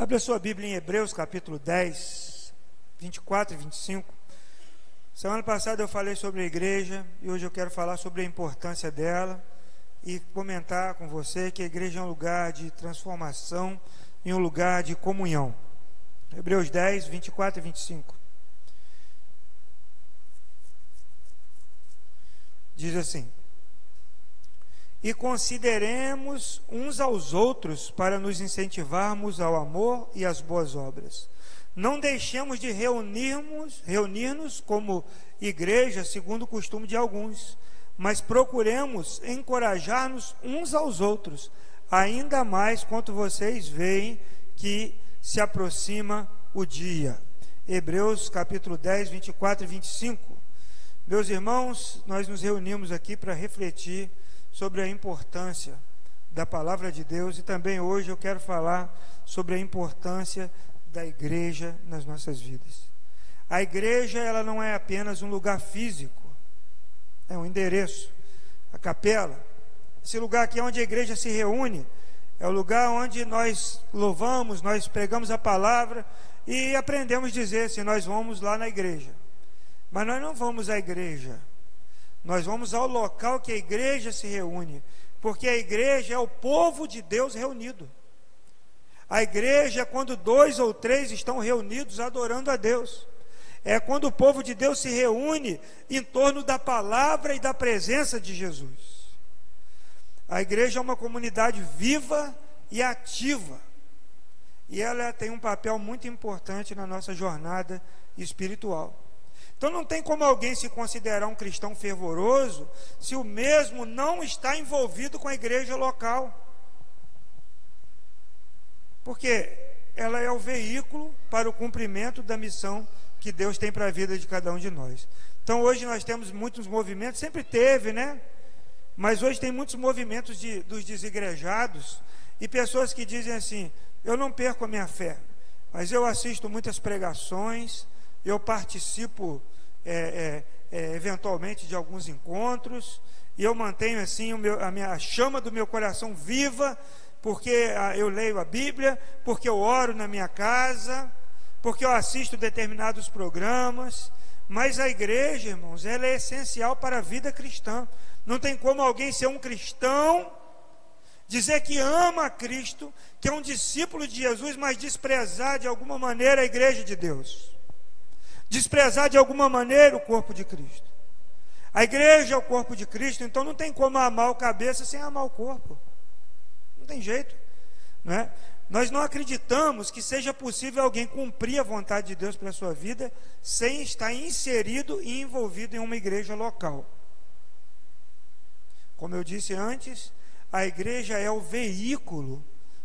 Abra sua Bíblia em Hebreus capítulo 10, 24 e 25. Semana passada eu falei sobre a igreja e hoje eu quero falar sobre a importância dela e comentar com você que a igreja é um lugar de transformação e um lugar de comunhão. Hebreus 10, 24 e 25. Diz assim: E consideremos uns aos outros para nos incentivarmos ao amor e às boas obras. Não deixemos de reunirmos, reunir-nos como igreja, segundo o costume de alguns, mas procuremos encorajar-nos uns aos outros, ainda mais quanto vocês veem que se aproxima o dia. Hebreus capítulo 10, 24 e 25. Meus irmãos, nós nos reunimos aqui para refletir sobre a importância da palavra de Deus e também hoje eu quero falar sobre a importância da igreja nas nossas vidas. A igreja, ela não é apenas um lugar físico, é um endereço, a capela. Esse lugar aqui é onde a igreja se reúne, é o lugar onde nós louvamos, nós pregamos a palavra e aprendemos a dizer se nós vamos lá na igreja. Mas nós não vamos à igreja. Nós vamos ao local que a igreja se reúne, porque a igreja é o povo de Deus reunido. A igreja é quando dois ou três estão reunidos adorando a Deus. É quando o povo de Deus se reúne em torno da palavra e da presença de Jesus. A igreja é uma comunidade viva e ativa. E ela tem um papel muito importante na nossa jornada espiritual. Então não tem como alguém se considerar um cristão fervoroso se o mesmo não está envolvido com a igreja local. Porque ela é o veículo para o cumprimento da missão que Deus tem para a vida de cada um de nós. Então hoje nós temos muitos movimentos, sempre teve, né? Mas hoje tem muitos movimentos de, dos desigrejados e pessoas que dizem assim: eu não perco a minha fé, mas eu assisto muitas pregações, eu participo é, é, é, eventualmente de alguns encontros, e eu mantenho assim meu, a minha a chama do meu coração viva, porque a, eu leio a Bíblia, porque eu oro na minha casa, porque eu assisto determinados programas, mas a igreja, irmãos, ela é essencial para a vida cristã. Não tem como alguém ser um cristão, dizer que ama a Cristo, que é um discípulo de Jesus, mas desprezar de alguma maneira a igreja de Deus desprezar de alguma maneira o corpo de Cristo. A igreja é o corpo de Cristo, então não tem como amar o cabeça sem amar o corpo. Não tem jeito, não é? Nós não acreditamos que seja possível alguém cumprir a vontade de Deus para a sua vida sem estar inserido e envolvido em uma igreja local. Como eu disse antes, a igreja é o veículo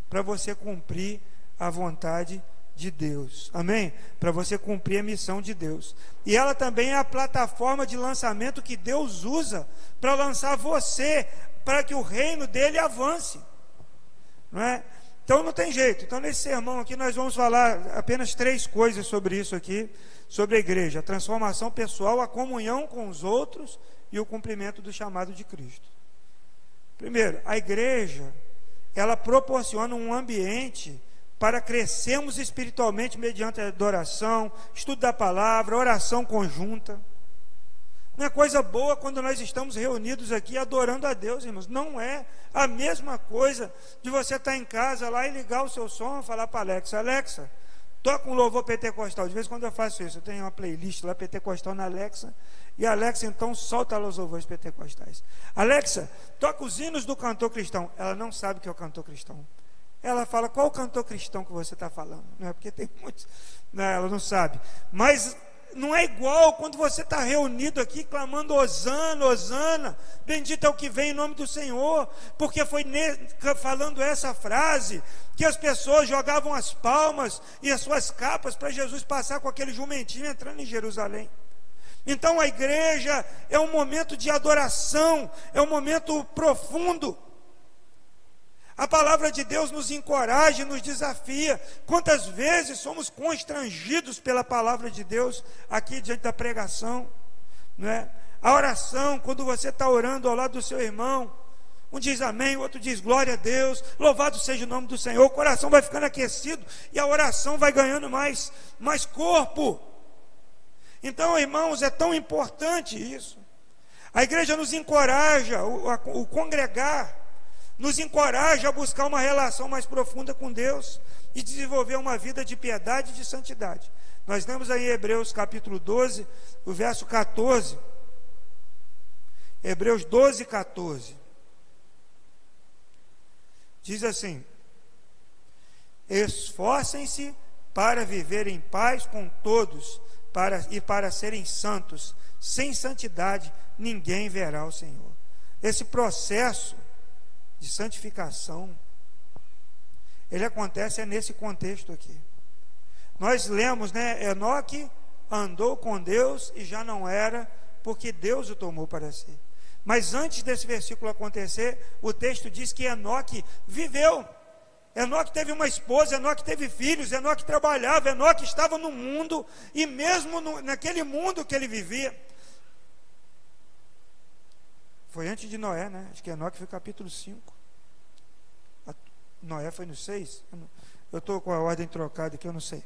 para você cumprir a vontade de de Deus. Amém? Para você cumprir a missão de Deus. E ela também é a plataforma de lançamento que Deus usa para lançar você, para que o reino dele avance. Não é? Então não tem jeito. Então nesse sermão aqui nós vamos falar apenas três coisas sobre isso aqui, sobre a igreja: a transformação pessoal, a comunhão com os outros e o cumprimento do chamado de Cristo. Primeiro, a igreja, ela proporciona um ambiente para crescermos espiritualmente mediante adoração, estudo da palavra, oração conjunta. Não é coisa boa quando nós estamos reunidos aqui adorando a Deus, irmãos. Não é a mesma coisa de você estar em casa lá e ligar o seu som e falar para Alexa: Alexa, toca um louvor pentecostal. De vez em quando eu faço isso. Eu tenho uma playlist lá pentecostal na Alexa. E a Alexa então solta lá os louvores pentecostais. Alexa, toca os hinos do cantor cristão. Ela não sabe que é o cantor cristão. Ela fala, qual cantor cristão que você está falando? Não é porque tem muitos. Não, ela não sabe. Mas não é igual quando você está reunido aqui clamando Osana, Osana, bendito é o que vem em nome do Senhor, porque foi falando essa frase que as pessoas jogavam as palmas e as suas capas para Jesus passar com aquele jumentinho entrando em Jerusalém. Então a igreja é um momento de adoração, é um momento profundo. A palavra de Deus nos encoraja, nos desafia. Quantas vezes somos constrangidos pela palavra de Deus aqui diante da pregação, não é? A oração, quando você está orando ao lado do seu irmão, Um diz amém, o outro diz glória a Deus, louvado seja o nome do Senhor. O coração vai ficando aquecido e a oração vai ganhando mais, mais corpo. Então, irmãos, é tão importante isso. A igreja nos encoraja, o, a, o congregar, nos encoraja a buscar uma relação mais profunda com Deus e desenvolver uma vida de piedade e de santidade. Nós lemos aí Hebreus capítulo 12, o verso 14. Hebreus 12, 14. Diz assim: Esforcem-se para viver em paz com todos para, e para serem santos. Sem santidade ninguém verá o Senhor. Esse processo de santificação, ele acontece é nesse contexto aqui. Nós lemos, né? Enoque andou com Deus e já não era, porque Deus o tomou para si. Mas antes desse versículo acontecer, o texto diz que Enoque viveu. Enoque teve uma esposa, Enoque teve filhos, Enoque trabalhava, Enoque estava no mundo, e mesmo no, naquele mundo que ele vivia. Foi antes de Noé, né? Acho que Enoque foi capítulo 5. Noé foi no 6? Eu estou com a ordem trocada aqui, eu não sei.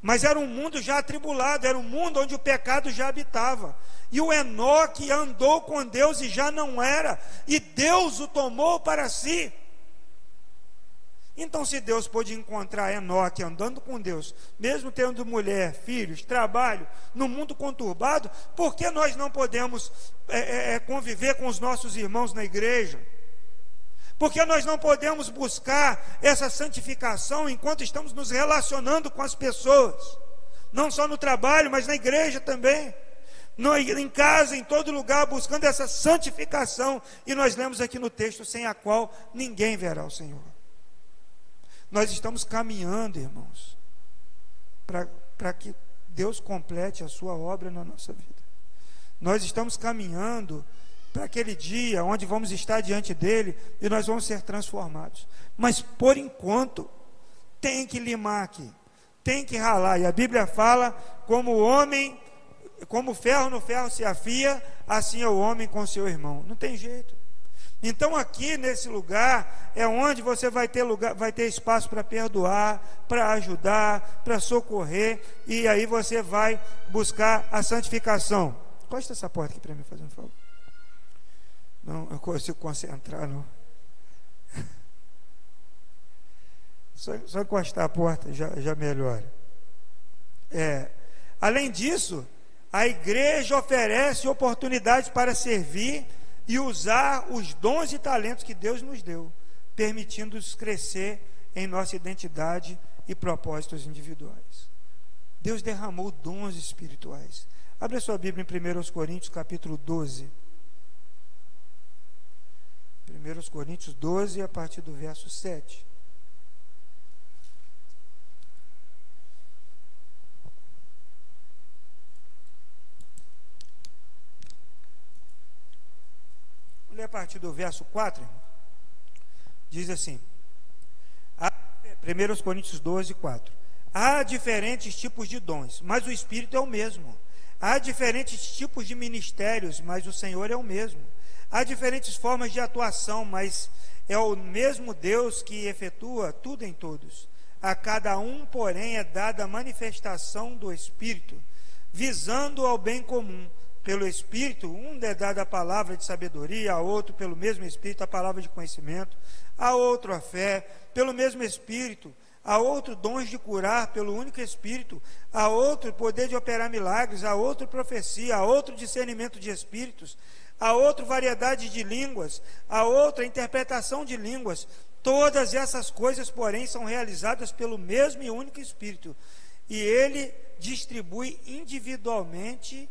Mas era um mundo já atribulado, era um mundo onde o pecado já habitava. E o Enoque andou com Deus e já não era, e Deus o tomou para si. Então, se Deus pôde encontrar Enoque andando com Deus, mesmo tendo mulher, filhos, trabalho, no mundo conturbado, por que nós não podemos é, é, é conviver com os nossos irmãos na igreja? Porque nós não podemos buscar essa santificação enquanto estamos nos relacionando com as pessoas, não só no trabalho, mas na igreja também, no, em casa, em todo lugar, buscando essa santificação. E nós lemos aqui no texto: sem a qual ninguém verá o Senhor. Nós estamos caminhando, irmãos, para que Deus complete a sua obra na nossa vida. Nós estamos caminhando para aquele dia onde vamos estar diante dele e nós vamos ser transformados. Mas por enquanto, tem que limar aqui, tem que ralar. E a Bíblia fala como o homem, como o ferro no ferro se afia, assim é o homem com seu irmão. Não tem jeito. Então aqui nesse lugar é onde você vai ter lugar, vai ter espaço para perdoar, para ajudar, para socorrer, e aí você vai buscar a santificação. Costa essa porta aqui para mim, fazendo um favor. Não, eu consigo concentrar, não. Só, só encostar a porta já, já melhora. É, além disso, a igreja oferece oportunidades para servir e usar os dons e talentos que Deus nos deu, permitindo-nos crescer em nossa identidade e propósitos individuais. Deus derramou dons espirituais. Abra sua Bíblia em 1 Coríntios, capítulo 12. 1 Coríntios 12, a partir do verso 7. Vou ler a partir do verso 4. Diz assim: 1 Coríntios 12, 4. Há diferentes tipos de dons, mas o Espírito é o mesmo. Há diferentes tipos de ministérios, mas o Senhor é o mesmo. Há diferentes formas de atuação, mas é o mesmo Deus que efetua tudo em todos. A cada um, porém, é dada a manifestação do Espírito, visando ao bem comum. Pelo Espírito, um é dada a palavra de sabedoria, a outro, pelo mesmo Espírito, a palavra de conhecimento, a outro a fé, pelo mesmo Espírito, a outro dons de curar pelo único Espírito, a outro poder de operar milagres, a outro profecia, a outro discernimento de espíritos, a outra variedade de línguas, a outra interpretação de línguas. Todas essas coisas, porém, são realizadas pelo mesmo e único Espírito. E ele distribui individualmente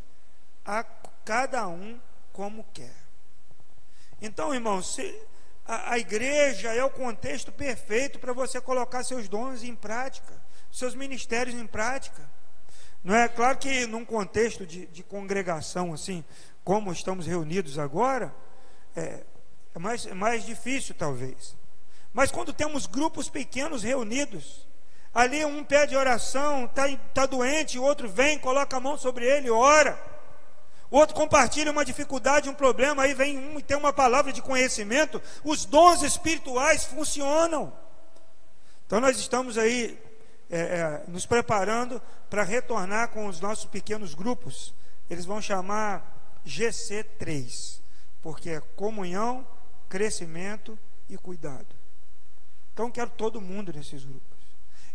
a cada um como quer. Então, irmãos, a, a igreja é o contexto perfeito para você colocar seus dons em prática, seus ministérios em prática. Não é claro que num contexto de, de congregação assim, como estamos reunidos agora, é, é mais, é mais difícil talvez. Mas quando temos grupos pequenos reunidos, ali um pede oração, está tá doente, o outro vem, coloca a mão sobre ele, ora. Outro compartilha uma dificuldade, um problema, aí vem um e tem uma palavra de conhecimento. Os dons espirituais funcionam. Então nós estamos aí é, é, nos preparando para retornar com os nossos pequenos grupos. Eles vão chamar GC3, porque é comunhão, crescimento e cuidado. Então quero todo mundo nesses grupos.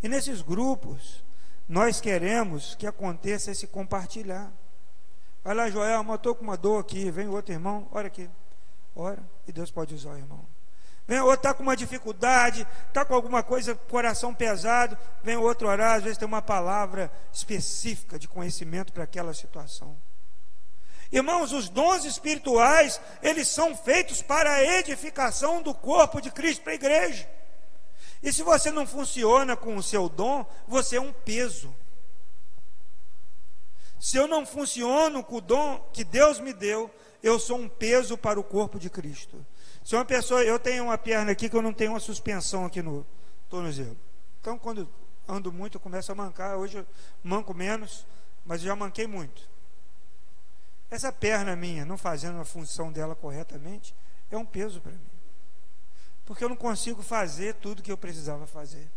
E nesses grupos, nós queremos que aconteça esse compartilhar. Vai lá, Joel, matou com uma dor aqui. Vem outro irmão, olha aqui. Ora, e Deus pode usar o irmão. Vem outro, está com uma dificuldade, está com alguma coisa, coração pesado. Vem outro orar, às vezes tem uma palavra específica de conhecimento para aquela situação. Irmãos, os dons espirituais, eles são feitos para a edificação do corpo de Cristo, para a igreja. E se você não funciona com o seu dom, você é um peso. Se eu não funciono com o dom que Deus me deu, eu sou um peso para o corpo de Cristo. Se uma pessoa, eu tenho uma perna aqui que eu não tenho uma suspensão aqui no tornozelo. Então, quando ando muito, eu começo a mancar. Hoje eu manco menos, mas já manquei muito. Essa perna minha, não fazendo a função dela corretamente, é um peso para mim. Porque eu não consigo fazer tudo que eu precisava fazer.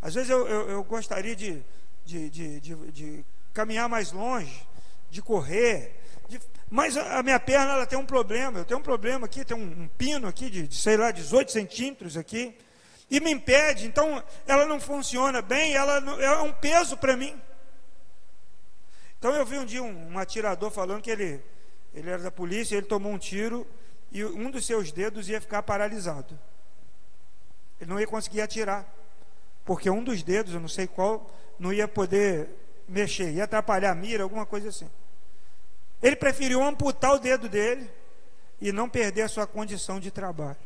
Às vezes eu, eu, eu gostaria de, de, de, de caminhar mais longe, de correr. Mas a minha perna ela tem um problema. Eu tenho um problema aqui, tem um, um pino aqui de, de, sei lá, 18 centímetros aqui. E me impede, então ela não funciona bem, ela é um peso para mim. Então eu vi um dia um, um, atirador falando que ele, ele era da polícia, ele tomou um tiro e um dos seus dedos ia ficar paralisado. Ele não ia conseguir atirar, porque um dos dedos, eu não sei qual, não ia poder mexer, ia atrapalhar a mira, alguma coisa assim. Ele preferiu amputar o dedo dele e não perder a sua condição de trabalho.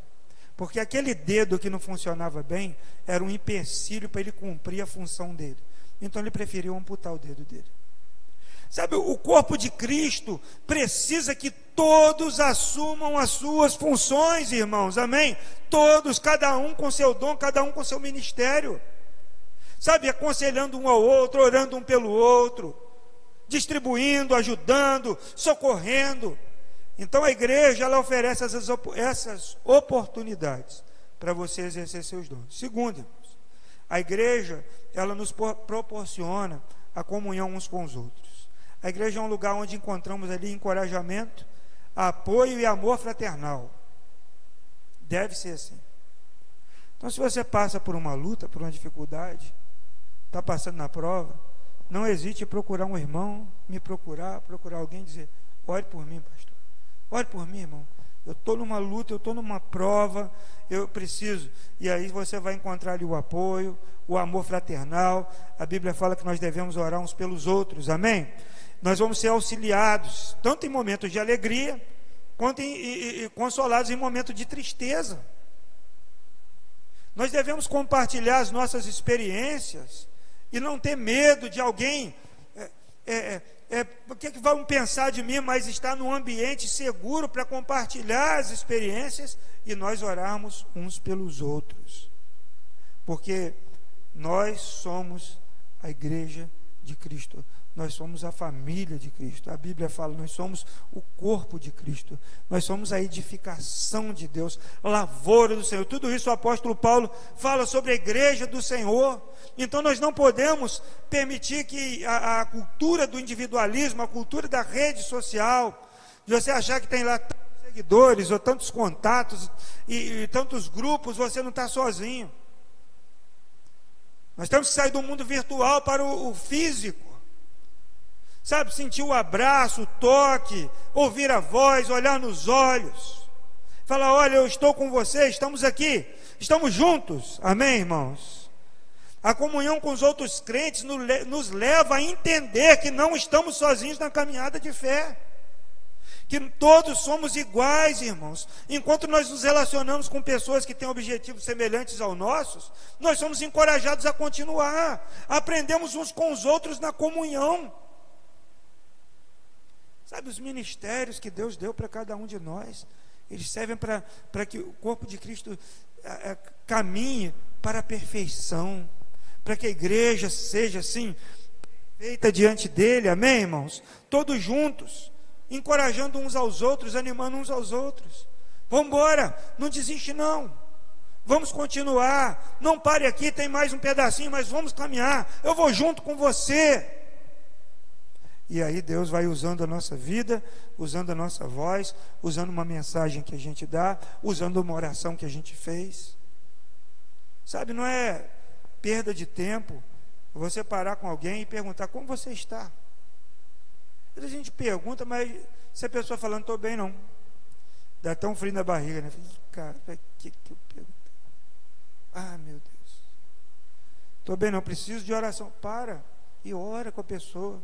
Porque aquele dedo que não funcionava bem era um empecilho para ele cumprir a função dele. Então ele preferiu amputar o dedo dele. Sabe, o corpo de Cristo precisa que todos assumam as suas funções, irmãos, amém? Todos, cada um com seu dom, cada um com seu ministério sabe, aconselhando um ao outro, orando um pelo outro, distribuindo, ajudando, socorrendo. Então a igreja ela oferece essas, essas oportunidades para você exercer seus dons. Segundo, irmãos, a igreja ela nos proporciona a comunhão uns com os outros. A igreja é um lugar onde encontramos ali encorajamento, apoio e amor fraternal. Deve ser assim. Então, se você passa por uma luta, por uma dificuldade, está passando na prova, não hesite em procurar um irmão, me procurar, procurar alguém dizer: ore por mim, pastor. Ore por mim, irmão. Eu estou numa luta, eu estou numa prova, eu preciso. E aí você vai encontrar ali o apoio, o amor fraternal. A Bíblia fala que nós devemos orar uns pelos outros, amém? Nós vamos ser auxiliados, tanto em momentos de alegria, quanto em, e, e, consolados em momentos de tristeza. Nós devemos compartilhar as nossas experiências e não ter medo de alguém. É, é, é, é o que, é que vão pensar de mim, mas estar num ambiente seguro para compartilhar as experiências e nós orarmos uns pelos outros. Porque nós somos a igreja de Cristo nós somos a família de Cristo. A Bíblia fala, nós somos o corpo de Cristo. Nós somos a edificação de Deus, lavoura do Senhor. Tudo isso o apóstolo Paulo fala sobre a igreja do Senhor. Então nós não podemos permitir que a, a cultura do individualismo, a cultura da rede social, de você achar que tem lá tantos seguidores ou tantos contatos e, e tantos grupos, você não está sozinho. Nós temos que sair do mundo virtual para o, o físico. Sabe, sentir o abraço, o toque, ouvir a voz, olhar nos olhos. Falar: olha, eu estou com você, estamos aqui, estamos juntos. Amém, irmãos? A comunhão com os outros crentes nos leva a entender que não estamos sozinhos na caminhada de fé. Que todos somos iguais, irmãos. Enquanto nós nos relacionamos com pessoas que têm objetivos semelhantes aos nossos, nós somos encorajados a continuar. Aprendemos uns com os outros na comunhão. Sabe, os ministérios que Deus deu para cada um de nós, eles servem para que o corpo de Cristo é, é, caminhe para a perfeição, para que a igreja seja assim, feita diante dele, amém, irmãos? Todos juntos, encorajando uns aos outros, animando uns aos outros. Vamos embora, não desiste não. Vamos continuar. Não pare aqui, tem mais um pedacinho, mas vamos caminhar. Eu vou junto com você. E aí Deus vai usando a nossa vida, usando a nossa voz, usando uma mensagem que a gente dá, usando uma oração que a gente fez. Sabe, não é perda de tempo você parar com alguém e perguntar como você está. Às vezes a gente pergunta, mas se a pessoa falando, estou bem, não. Dá tão frio na barriga, né? Cara, que, que eu perguntei? Ah, meu Deus. Estou bem, não. Preciso de oração. Para e ora com a pessoa.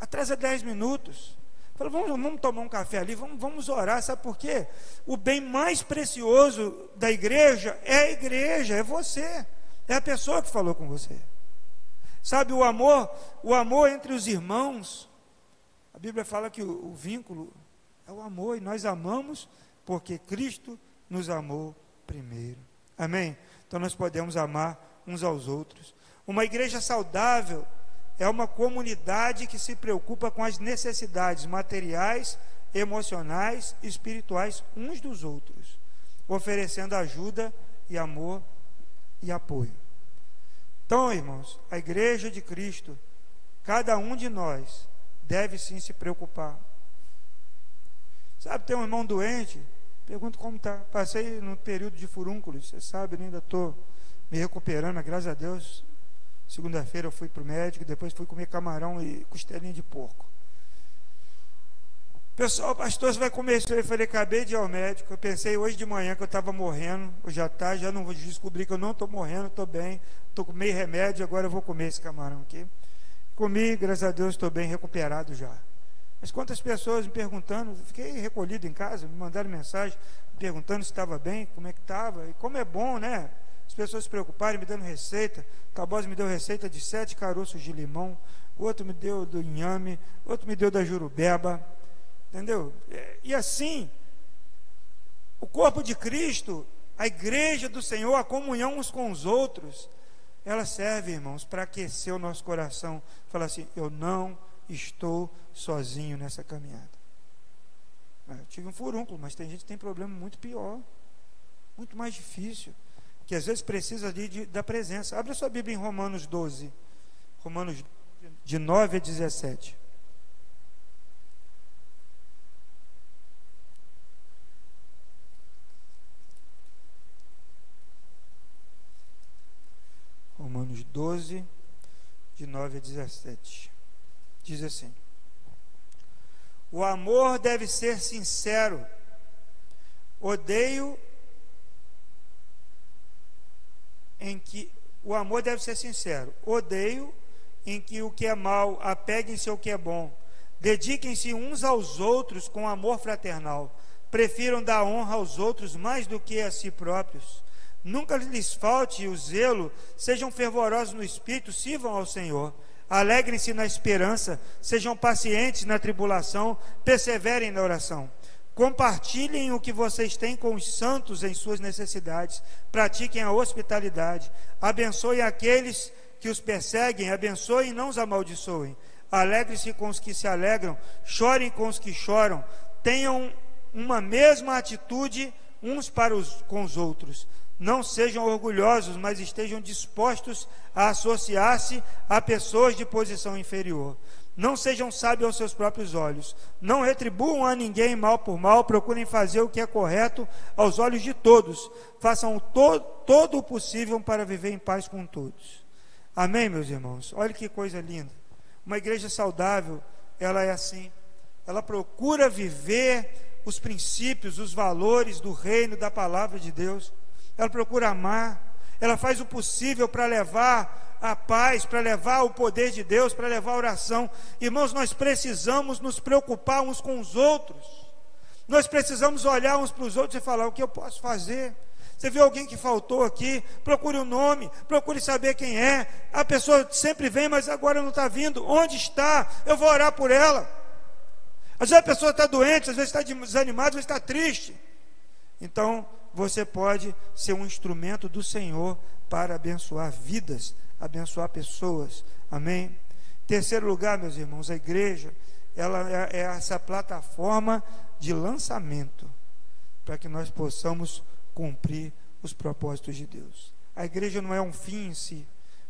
Atrasa 10 minutos. Fala, vamos, vamos tomar um café ali, vamos, vamos orar. Sabe por quê? O bem mais precioso da igreja é a igreja, é você. É a pessoa que falou com você. Sabe o amor, o amor entre os irmãos. A Bíblia fala que o, o vínculo é o amor e nós amamos porque Cristo nos amou primeiro. Amém? Então nós podemos amar uns aos outros. Uma igreja saudável é uma comunidade que se preocupa com as necessidades materiais, emocionais e espirituais uns dos outros, oferecendo ajuda e amor e apoio. Então, irmãos, a igreja de Cristo, cada um de nós deve sim se preocupar. Sabe, tem um irmão doente, pergunto como está. Passei no período de furúnculos, você sabe, ainda estou me recuperando, mas graças a Deus, segunda-feira eu fui para o médico, depois fui comer camarão e costelinha de porco. Pessoal, pastor, você vai comer isso? Eu falei, acabei de ir ao médico. Eu pensei hoje de manhã que eu estava morrendo. Eu já tá, já não vou descobrir que eu não estou morrendo, estou bem. Estou com meio remédio, agora eu vou comer esse camarão aqui. Comi, graças a Deus, estou bem recuperado já. Mas quantas pessoas me perguntando, fiquei recolhido em casa, me mandaram mensagem perguntando se estava bem, como é que estava. E como é bom, né? As pessoas se preocuparem, me dando receita. O Cabosa me deu receita de sete caroços de limão, outro me deu do inhame, outro me deu da jurubeba Entendeu? E assim, o corpo de Cristo, a igreja do Senhor, a comunhão uns com os outros, ela serve, irmãos, para aquecer o nosso coração. Falar assim: eu não estou sozinho nessa caminhada. Ah, eu tive um furúnculo, mas tem gente que tem problema muito pior, muito mais difícil, que às vezes precisa de, de, da presença. Abre sua Bíblia em Romanos 12, Romanos de 9 a 17. Romanos 12, de 9 a 17. Diz assim: O amor deve ser sincero. Odeio em que o amor deve ser sincero. Odeio em que o que é mal apeguem-se ao que é bom. Dediquem-se uns aos outros com amor fraternal. Prefiram dar honra aos outros mais do que a si próprios Nunca lhes falte o zelo, sejam fervorosos no espírito, sirvam ao Senhor. Alegrem-se na esperança, sejam pacientes na tribulação, perseverem na oração. Compartilhem o que vocês têm com os santos em suas necessidades, pratiquem a hospitalidade, abençoem aqueles que os perseguem, abençoem e não os amaldiçoem. Alegre-se com os que se alegram, chorem com os que choram, tenham uma mesma atitude uns para os, com os outros. Não sejam orgulhosos, mas estejam dispostos a associar-se a pessoas de posição inferior. Não sejam sábios aos seus próprios olhos. Não retribuam a ninguém mal por mal. Procurem fazer o que é correto aos olhos de todos. Façam to todo o possível para viver em paz com todos. Amém, meus irmãos? Olha que coisa linda. Uma igreja saudável, ela é assim. Ela procura viver os princípios, os valores do reino, da palavra de Deus ela procura amar, ela faz o possível para levar a paz, para levar o poder de Deus, para levar a oração. Irmãos, nós precisamos nos preocupar uns com os outros. Nós precisamos olhar uns para os outros e falar: o que eu posso fazer? Você viu alguém que faltou aqui? Procure o nome, procure saber quem é. A pessoa sempre vem, mas agora não está vindo. Onde está? Eu vou orar por ela. Às vezes a pessoa está doente, às vezes está desanimada, às vezes está triste. Então, você pode ser um instrumento do Senhor para abençoar vidas, abençoar pessoas. Amém? Terceiro lugar, meus irmãos, a igreja, ela é, é essa plataforma de lançamento para que nós possamos cumprir os propósitos de Deus. A igreja não é um fim em si,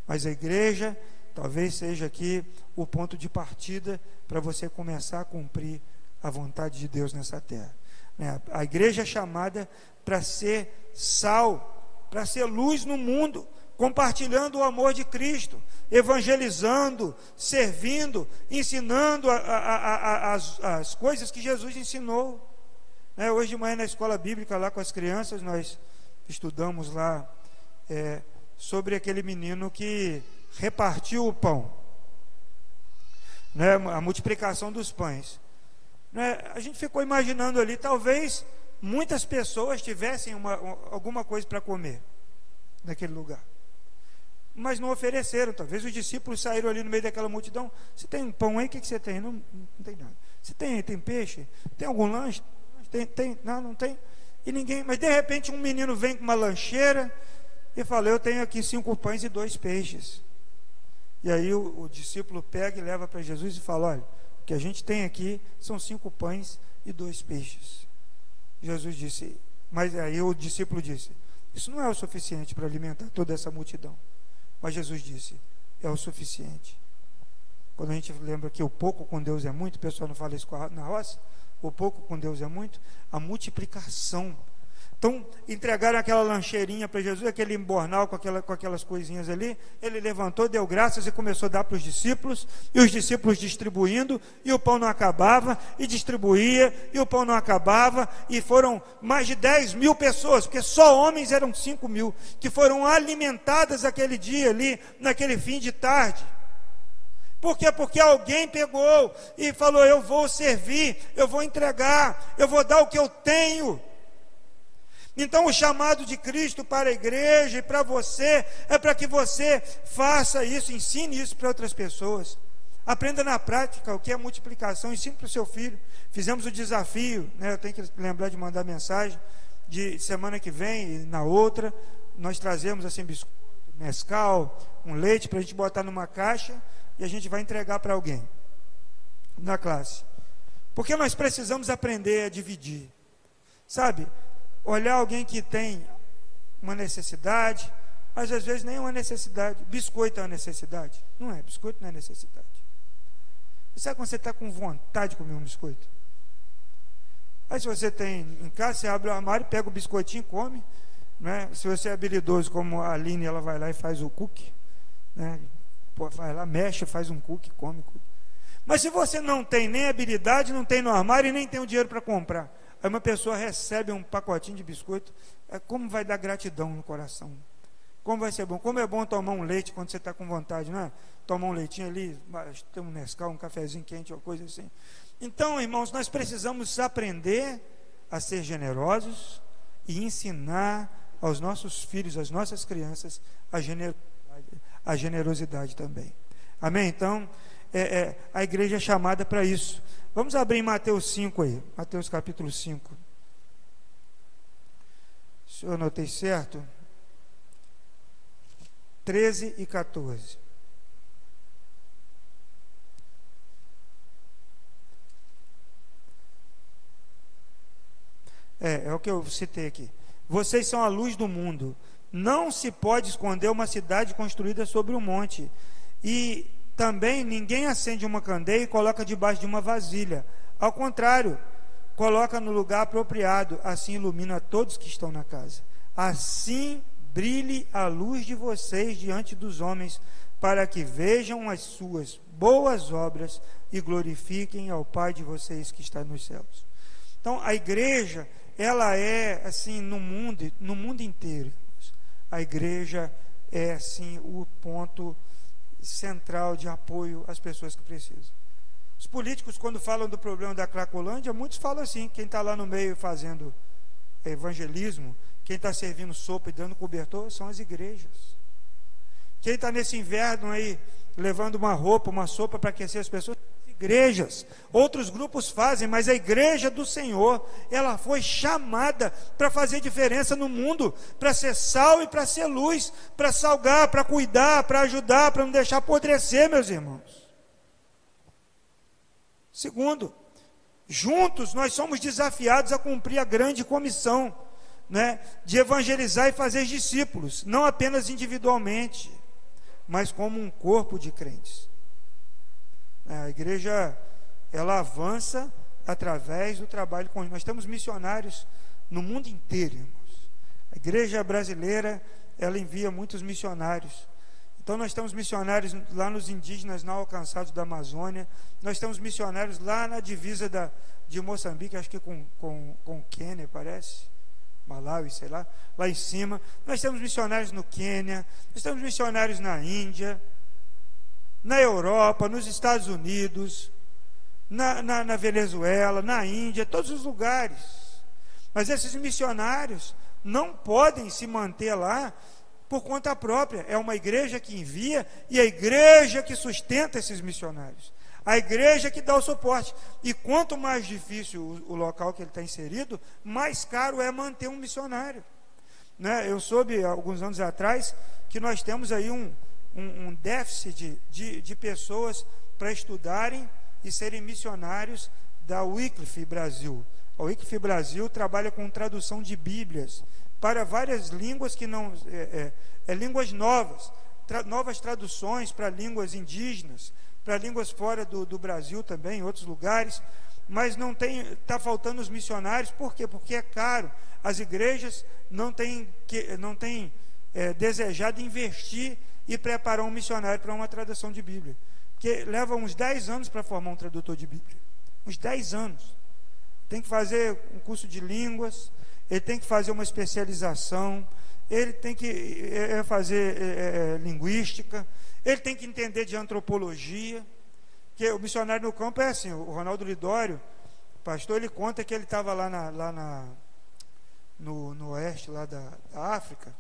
mas a igreja talvez seja aqui o ponto de partida para você começar a cumprir a vontade de Deus nessa terra. Né? A igreja é chamada para ser sal, para ser luz no mundo, compartilhando o amor de Cristo, evangelizando, servindo, ensinando a, a, a, as, as coisas que Jesus ensinou. É, hoje de manhã na escola bíblica, lá com as crianças, nós estudamos lá é, sobre aquele menino que repartiu o pão, né, a multiplicação dos pães. Né, a gente ficou imaginando ali, talvez muitas pessoas tivessem uma, alguma coisa para comer naquele lugar. Mas não ofereceram, talvez os discípulos saíram ali no meio daquela multidão. Você tem pão aí? O que, que você tem? Não, não tem nada. Você tem, tem peixe? Tem algum lanche? Tem, tem, não, não tem. E ninguém, mas de repente um menino vem com uma lancheira e fala: Eu tenho aqui cinco pães e dois peixes. E aí o, o discípulo pega e leva para Jesus e fala: Olha, que a gente tem aqui são cinco pães e dois peixes. Jesus disse, mas aí o discípulo disse: Isso não é o suficiente para alimentar toda essa multidão. Mas Jesus disse: É o suficiente. Quando a gente lembra que o pouco com Deus é muito, o pessoal não fala isso na roça, o pouco com Deus é muito, a multiplicação então, entregaram aquela lancheirinha para Jesus, aquele embornal com, aquela, com aquelas coisinhas ali. Ele levantou, deu graças e começou a dar para os discípulos. E os discípulos distribuindo, e o pão não acabava, e distribuía, e o pão não acabava. E foram mais de 10 mil pessoas, porque só homens eram 5 mil, que foram alimentadas aquele dia ali, naquele fim de tarde. Por quê? Porque alguém pegou e falou: Eu vou servir, eu vou entregar, eu vou dar o que eu tenho. Então, o chamado de Cristo para a igreja e para você é para que você faça isso, ensine isso para outras pessoas. Aprenda na prática o que é multiplicação, ensine para o seu filho. Fizemos o desafio, né, eu tenho que lembrar de mandar mensagem, de semana que vem e na outra, nós trazemos assim biscoito, mescal, um leite para a gente botar numa caixa e a gente vai entregar para alguém na classe. Porque nós precisamos aprender a dividir. Sabe? Olhar alguém que tem uma necessidade, mas às vezes nem uma necessidade. Biscoito é uma necessidade? Não é, biscoito não é necessidade. Sabe quando você está com vontade de comer um biscoito? Aí se você tem em casa, você abre o armário, pega o biscoitinho e come. Né? Se você é habilidoso como a Aline, ela vai lá e faz o cookie. Né? Pô, vai lá, mexe, faz um cookie, come. Mas se você não tem nem habilidade, não tem no armário e nem tem o dinheiro para comprar, Aí uma pessoa recebe um pacotinho de biscoito, é, como vai dar gratidão no coração? Como vai ser bom? Como é bom tomar um leite quando você está com vontade, não é? Tomar um leitinho ali, ter um Nescau, um cafezinho quente, uma coisa assim. Então, irmãos, nós precisamos aprender a ser generosos e ensinar aos nossos filhos, às nossas crianças, a generosidade, a generosidade também. Amém? Então, é, é, a igreja é chamada para isso. Vamos abrir Mateus 5 aí, Mateus capítulo 5. Se eu anotei certo, 13 e 14. É, é o que eu citei aqui. Vocês são a luz do mundo. Não se pode esconder uma cidade construída sobre um monte. E também ninguém acende uma candeia e coloca debaixo de uma vasilha. Ao contrário, coloca no lugar apropriado, assim ilumina todos que estão na casa. Assim brilhe a luz de vocês diante dos homens, para que vejam as suas boas obras e glorifiquem ao Pai de vocês que está nos céus. Então, a igreja, ela é assim no mundo, no mundo inteiro. A igreja é assim o ponto central de apoio às pessoas que precisam. Os políticos, quando falam do problema da Cracolândia, muitos falam assim: quem está lá no meio fazendo evangelismo, quem está servindo sopa e dando cobertor, são as igrejas. Quem está nesse inverno aí, levando uma roupa, uma sopa para aquecer as pessoas, igrejas, outros grupos fazem, mas a igreja do Senhor, ela foi chamada para fazer diferença no mundo, para ser sal e para ser luz, para salgar, para cuidar, para ajudar, para não deixar apodrecer, meus irmãos. Segundo, juntos nós somos desafiados a cumprir a grande comissão, né, de evangelizar e fazer discípulos, não apenas individualmente, mas como um corpo de crentes. A igreja ela avança através do trabalho com nós temos missionários no mundo inteiro, irmãos. A igreja brasileira ela envia muitos missionários. Então nós temos missionários lá nos indígenas não alcançados da Amazônia, nós temos missionários lá na divisa da, de Moçambique, acho que com, com, com Quênia, parece, Malawi, sei lá, lá em cima. Nós temos missionários no Quênia, nós temos missionários na Índia, na Europa, nos Estados Unidos, na, na, na Venezuela, na Índia, todos os lugares. Mas esses missionários não podem se manter lá por conta própria. É uma igreja que envia e a igreja que sustenta esses missionários. A igreja que dá o suporte. E quanto mais difícil o, o local que ele está inserido, mais caro é manter um missionário. Né? Eu soube, alguns anos atrás, que nós temos aí um, um, um déficit de, de, pessoas para estudarem e serem missionários da Wycliffe Brasil. A Wycliffe Brasil trabalha com tradução de Bíblias para várias línguas que não. É, é, é línguas novas, tra, novas traduções para línguas indígenas, para línguas fora do, do Brasil também, em outros lugares. Mas não tem, está faltando os missionários, por quê? Porque é caro. As igrejas não têm, que, não têm é, desejado investir e preparar um missionário para uma tradução de Bíblia. Porque leva uns 10 anos para formar um tradutor de Bíblia. Uns 10 anos. Tem que fazer um curso de línguas, ele tem que fazer uma especialização, ele tem que é, é fazer é, é, linguística, ele tem que entender de antropologia, que o missionário no campo é assim, o Ronaldo Lidório, pastor, ele conta que ele estava lá, na, lá na, no, no oeste lá da, da África,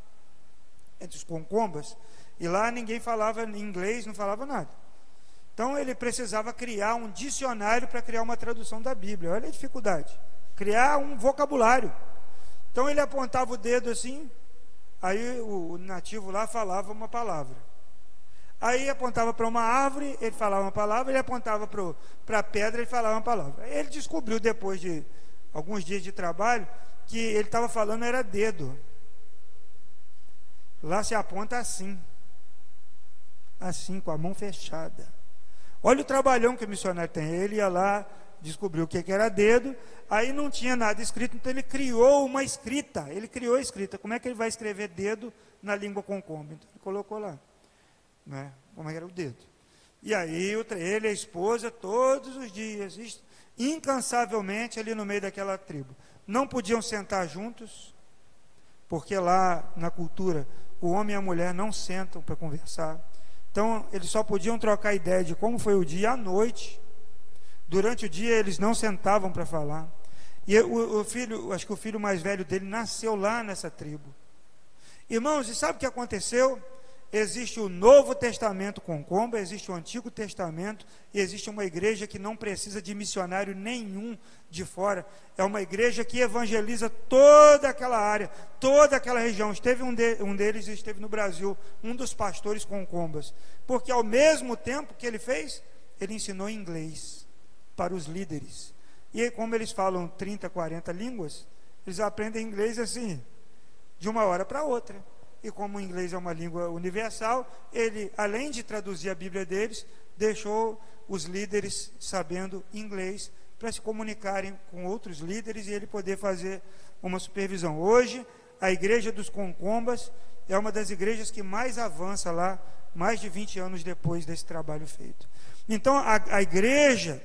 entre os concombas, e lá ninguém falava inglês, não falava nada. Então ele precisava criar um dicionário para criar uma tradução da Bíblia. Olha a dificuldade. Criar um vocabulário. Então ele apontava o dedo assim, aí o nativo lá falava uma palavra. Aí apontava para uma árvore, ele falava uma palavra, ele apontava para a pedra, ele falava uma palavra. Ele descobriu depois de alguns dias de trabalho que ele estava falando era dedo. Lá se aponta assim. Assim, com a mão fechada. Olha o trabalhão que o missionário tem. Ele ia lá, descobriu o que era dedo, aí não tinha nada escrito, então ele criou uma escrita. Ele criou a escrita. Como é que ele vai escrever dedo na língua concomba? Então ele colocou lá. Né? Como era o dedo. E aí ele e a esposa, todos os dias, incansavelmente ali no meio daquela tribo. Não podiam sentar juntos, porque lá na cultura o homem e a mulher não sentam para conversar. Então eles só podiam trocar ideia de como foi o dia à noite Durante o dia eles não sentavam para falar. E o, o, filho, acho que o filho mais velho dele nasceu lá nessa tribo. Irmãos, e sabe o que aconteceu? Existe o Novo Testamento com comba, existe o Antigo Testamento e existe uma igreja que não precisa de missionário nenhum de fora. É uma igreja que evangeliza toda aquela área, toda aquela região. Esteve um, de, um deles esteve no Brasil, um dos pastores com combas, porque ao mesmo tempo que ele fez, ele ensinou inglês para os líderes. E como eles falam 30, 40 línguas, eles aprendem inglês assim, de uma hora para outra. E como o inglês é uma língua universal, ele, além de traduzir a Bíblia deles, deixou os líderes sabendo inglês para se comunicarem com outros líderes e ele poder fazer uma supervisão. Hoje, a igreja dos Concombas é uma das igrejas que mais avança lá, mais de 20 anos depois desse trabalho feito. Então, a, a igreja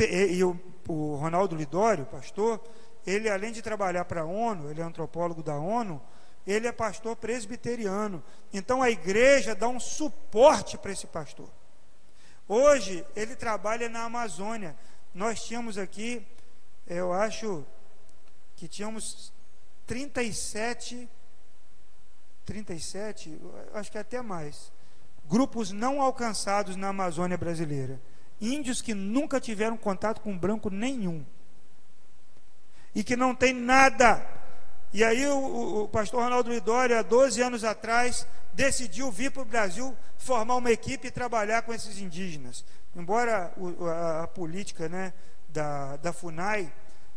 e o, o Ronaldo Lidório, pastor, ele além de trabalhar para a ONU, ele é antropólogo da ONU, ele é pastor presbiteriano. Então a igreja dá um suporte para esse pastor. Hoje ele trabalha na Amazônia. Nós tínhamos aqui, eu acho que tínhamos 37 37, acho que até mais, grupos não alcançados na Amazônia brasileira índios que nunca tiveram contato com branco nenhum e que não tem nada. E aí o, o pastor Ronaldo Lidório, há 12 anos atrás, decidiu vir para o Brasil formar uma equipe e trabalhar com esses indígenas. Embora o, a, a, política né, da, da FUNAI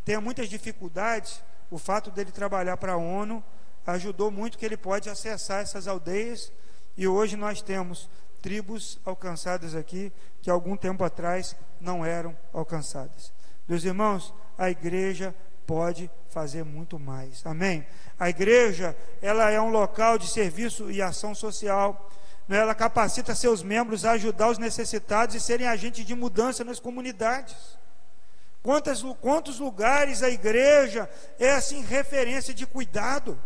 tenha muitas dificuldades, o fato dele trabalhar para a ONU ajudou muito que ele pode acessar essas aldeias e hoje nós temos tribos alcançadas aqui que algum tempo atrás não eram alcançadas. Meus irmãos, a igreja pode fazer muito mais. Amém? A igreja, ela é um local de serviço e ação social. Né? Ela capacita seus membros a ajudar os necessitados e serem agentes de mudança nas comunidades. Quantos lugares a igreja é assim referência de cuidado?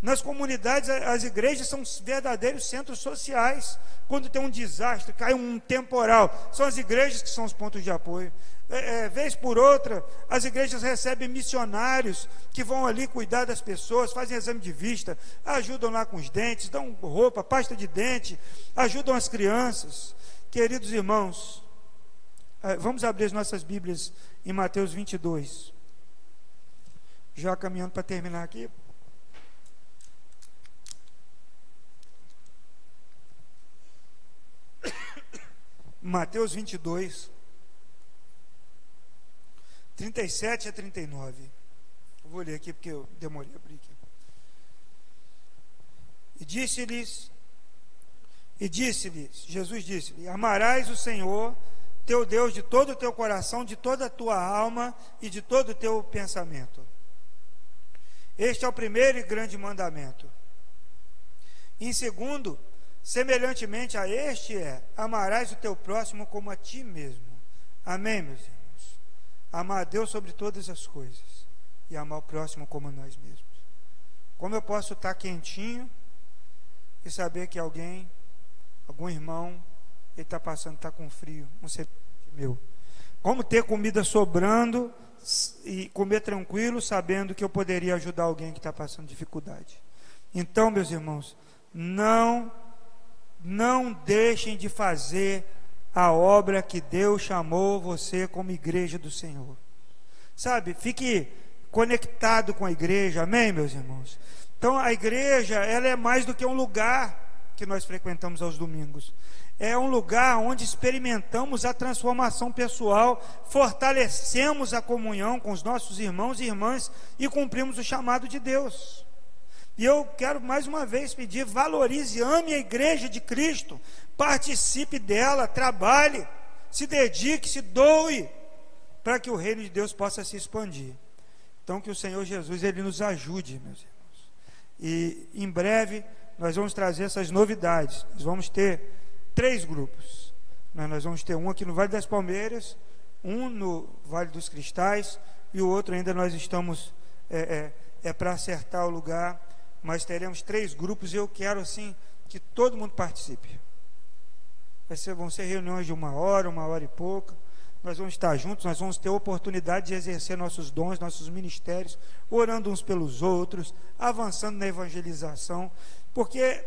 Nas comunidades, as igrejas são verdadeiros centros sociais. Quando tem um desastre, cai um temporal, são as igrejas que são os pontos de apoio. É, é, vez por outra, as igrejas recebem missionários que vão ali cuidar das pessoas, fazem exame de vista, ajudam lá com os dentes, dão roupa, pasta de dente, ajudam as crianças. Queridos irmãos, é, vamos abrir as nossas Bíblias em Mateus 22. Já caminhando para terminar aqui. Mateus 22, 37 a 39. Eu vou ler aqui porque eu demorei a abrir aqui. E disse-lhes, e disse-lhes, Jesus disse-lhe: Amarás o Senhor, teu Deus, de todo o teu coração, de toda a tua alma e de todo o teu pensamento. Este é o primeiro e grande mandamento. Em segundo, Semelhantemente a este é: amarás o teu próximo como a ti mesmo. Amém, meus irmãos? Amar a Deus sobre todas as coisas e amar o próximo como a nós mesmos. Como eu posso estar quentinho e saber que alguém, algum irmão, ele está passando, está com frio, um ser meu. Como ter comida sobrando e comer tranquilo, sabendo que eu poderia ajudar alguém que está passando dificuldade. Então, meus irmãos, não não deixem de fazer a obra que Deus chamou você como igreja do Senhor. Sabe, fique conectado com a igreja, amém, meus irmãos? Então, a igreja, ela é mais do que um lugar que nós frequentamos aos domingos. É um lugar onde experimentamos a transformação pessoal, fortalecemos a comunhão com os nossos irmãos e irmãs e cumprimos o chamado de Deus. E eu quero mais uma vez pedir: valorize, ame a igreja de Cristo, participe dela, trabalhe, se dedique, se doe, para que o reino de Deus possa se expandir. Então, que o Senhor Jesus ele nos ajude, meus irmãos. E em breve nós vamos trazer essas novidades. Nós vamos ter três grupos. Né? Nós vamos ter um aqui no Vale das Palmeiras, um no Vale dos Cristais e o outro ainda nós estamos é, é, é para acertar o lugar mas teremos três grupos e eu quero assim que todo mundo participe. Ser, vão ser reuniões de uma hora, uma hora e pouca. Nós vamos estar juntos, nós vamos ter oportunidade de exercer nossos dons, nossos ministérios, orando uns pelos outros, avançando na evangelização. Porque,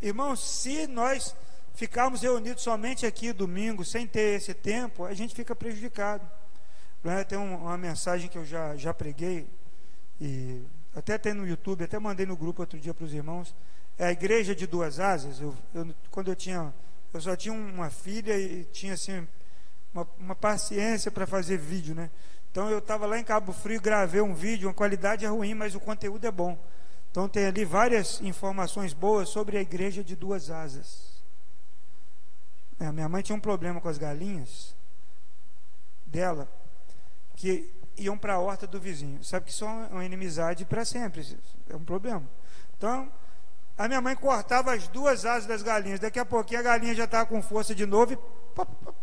irmãos, se nós ficarmos reunidos somente aqui domingo, sem ter esse tempo, a gente fica prejudicado. É? Tem uma mensagem que eu já, já preguei, e até tem no YouTube, até mandei no grupo outro dia para os irmãos. É a igreja de duas asas. Eu, eu, quando eu tinha, eu só tinha uma filha e tinha assim uma, uma paciência para fazer vídeo, né? Então eu estava lá em Cabo Frio, gravei um vídeo, a qualidade é ruim, mas o conteúdo é bom. Então tem ali várias informações boas sobre a igreja de duas asas. É, minha mãe tinha um problema com as galinhas dela, que iam para a horta do vizinho. Sabe que isso é uma inimizade para sempre, é um problema. Então, a minha mãe cortava as duas asas das galinhas. Daqui a pouquinho a galinha já estava com força de novo e pop, pop,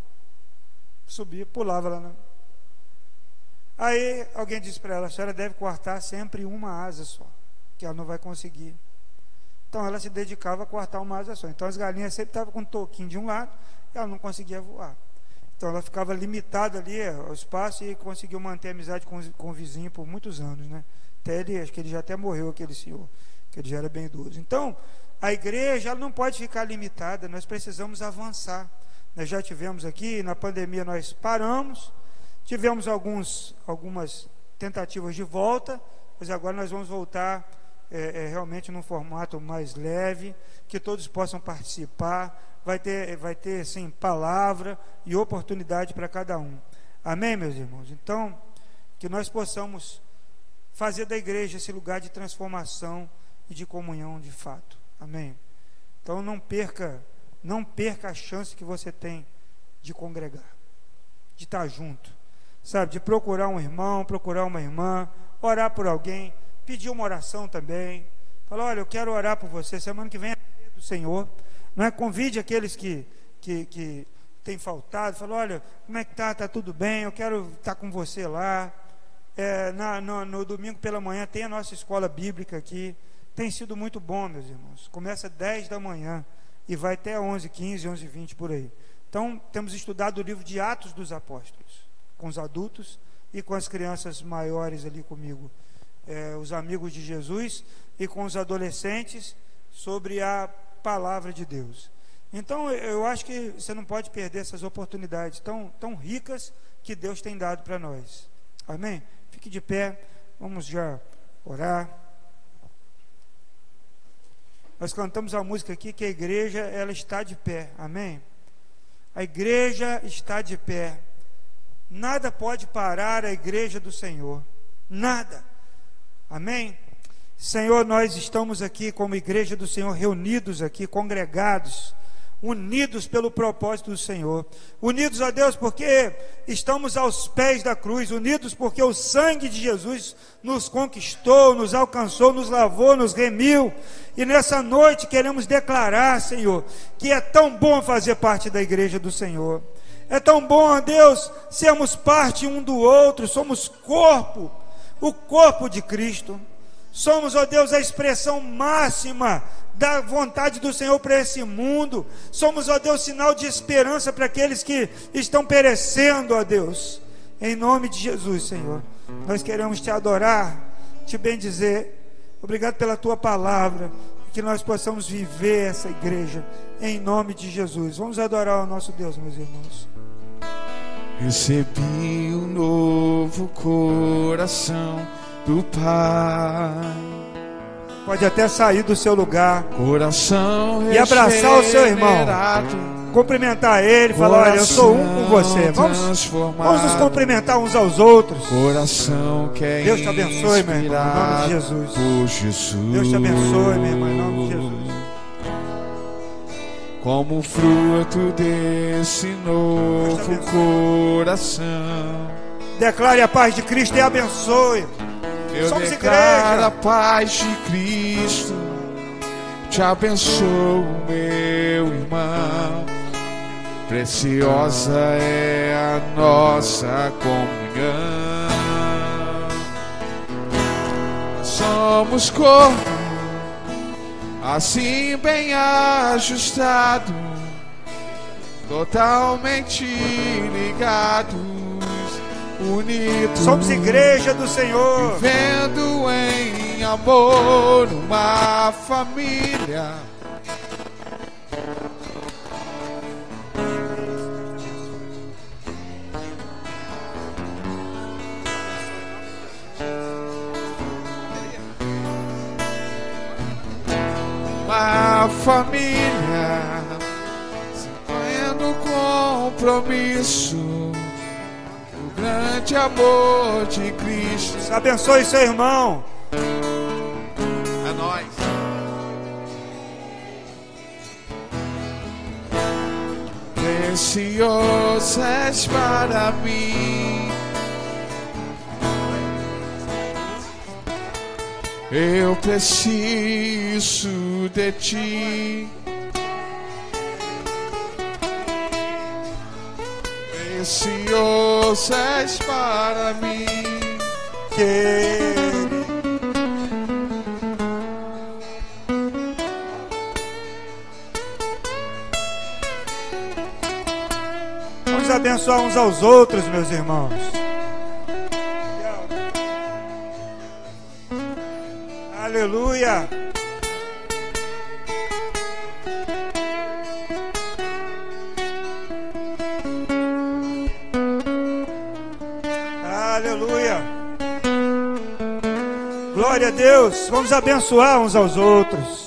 subia, pulava lá. Né? Aí alguém disse para ela: a senhora deve cortar sempre uma asa só, que ela não vai conseguir. Então ela se dedicava a cortar uma asa só. Então as galinhas sempre estavam com um toquinho de um lado e ela não conseguia voar. Então ela ficava limitada ali ao espaço e conseguiu manter amizade com, com o vizinho por muitos anos, né? Até ele, acho que ele já até morreu, aquele senhor, que ele já era bem idoso. Então, a igreja ela não pode ficar limitada, nós precisamos avançar. Nós já tivemos aqui, na pandemia nós paramos, tivemos alguns, algumas tentativas de volta, mas agora nós vamos voltar é, é, realmente num formato mais leve, que todos possam participar. Vai ter, vai ter sim, palavra e oportunidade para cada um. Amém, meus irmãos? Então, que nós possamos fazer da igreja esse lugar de transformação e de comunhão de fato. Amém? Então, não perca, não perca a chance que você tem de congregar, de estar junto, sabe? De procurar um irmão, procurar uma irmã, orar por alguém pedir uma oração também. Falar, olha, eu quero orar por você. Semana que vem é do Senhor. Não é? Convide aqueles que, que, que têm faltado. Fala, olha, como é que tá? Tá tudo bem? Eu quero estar com você lá. É, na, no, no, domingo pela manhã tem a nossa escola bíblica aqui. Tem sido muito bom, meus irmãos. Começa 10 da manhã e vai até 11, 15, 11, 20 por aí. Então, temos estudado o livro de Atos dos Apóstolos, com os adultos e com as crianças maiores ali comigo é, os amigos de Jesus e com os adolescentes sobre a palavra de Deus. Então, eu acho que você não pode perder essas oportunidades tão, tão ricas que Deus tem dado para nós. Amém? Fique de pé, vamos já orar. Nós cantamos a música aqui que a igreja ela está de pé. Amém? A igreja está de pé. Nada pode parar a igreja do Senhor. Nada. Amém? Senhor, nós estamos aqui como igreja do Senhor, reunidos aqui, congregados, unidos pelo propósito do Senhor. Unidos a Deus porque estamos aos pés da cruz, unidos porque o sangue de Jesus nos conquistou, nos alcançou, nos lavou, nos remiu. E nessa noite queremos declarar, Senhor, que é tão bom fazer parte da igreja do Senhor. É tão bom, Deus, sermos parte um do outro, somos corpo o corpo de Cristo. Somos, ó Deus, a expressão máxima da vontade do Senhor para esse mundo. Somos, ó Deus, sinal de esperança para aqueles que estão perecendo, ó Deus. Em nome de Jesus, Senhor, nós queremos te adorar, te bendizer. Obrigado pela tua palavra, que nós possamos viver essa igreja em nome de Jesus. Vamos adorar o nosso Deus, meus irmãos. Recebi um novo coração do Pai. Pode até sair do seu lugar. Coração e abraçar o seu irmão. Cumprimentar ele, falar: Olha, eu sou um com você. Vamos, vamos nos cumprimentar uns aos outros. Coração que é Deus te abençoe, meu irmão, em nome de Jesus. Jesus. Deus te abençoe, meu irmão, em nome de Jesus como fruto desse novo coração. Declare a paz de Cristo e abençoe. Eu Somos igreja. a paz de Cristo. Te abençoo, meu irmão. Preciosa é a nossa comunhão. Somos corpo assim bem ajustado, totalmente ligados, unidos. Somos igreja do Senhor, vivendo em amor, uma família. uma família, no compromisso, grande amor de Cristo. Abençoe seu irmão. É nós. Precioso és para mim Eu preciso de ti. Precioso és para mim. Que Vamos abençoar uns aos outros, meus irmãos. Aleluia. Deus. Vamos abençoar uns aos outros.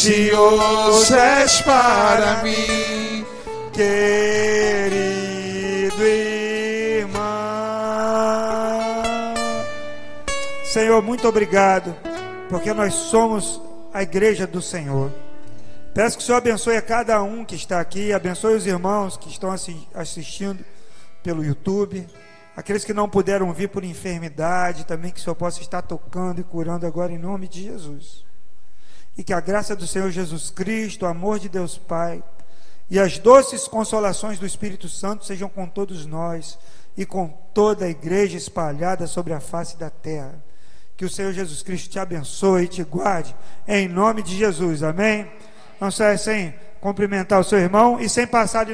precioso és para mim, querido irmão. Senhor, muito obrigado, porque nós somos a igreja do Senhor. Peço que o Senhor abençoe a cada um que está aqui, abençoe os irmãos que estão assistindo pelo YouTube, aqueles que não puderam vir por enfermidade, também que o Senhor possa estar tocando e curando agora em nome de Jesus. E que a graça do Senhor Jesus Cristo, o amor de Deus Pai e as doces consolações do Espírito Santo sejam com todos nós e com toda a igreja espalhada sobre a face da terra. Que o Senhor Jesus Cristo te abençoe e te guarde, em nome de Jesus, amém? Não sai sem cumprimentar o seu irmão e sem passar de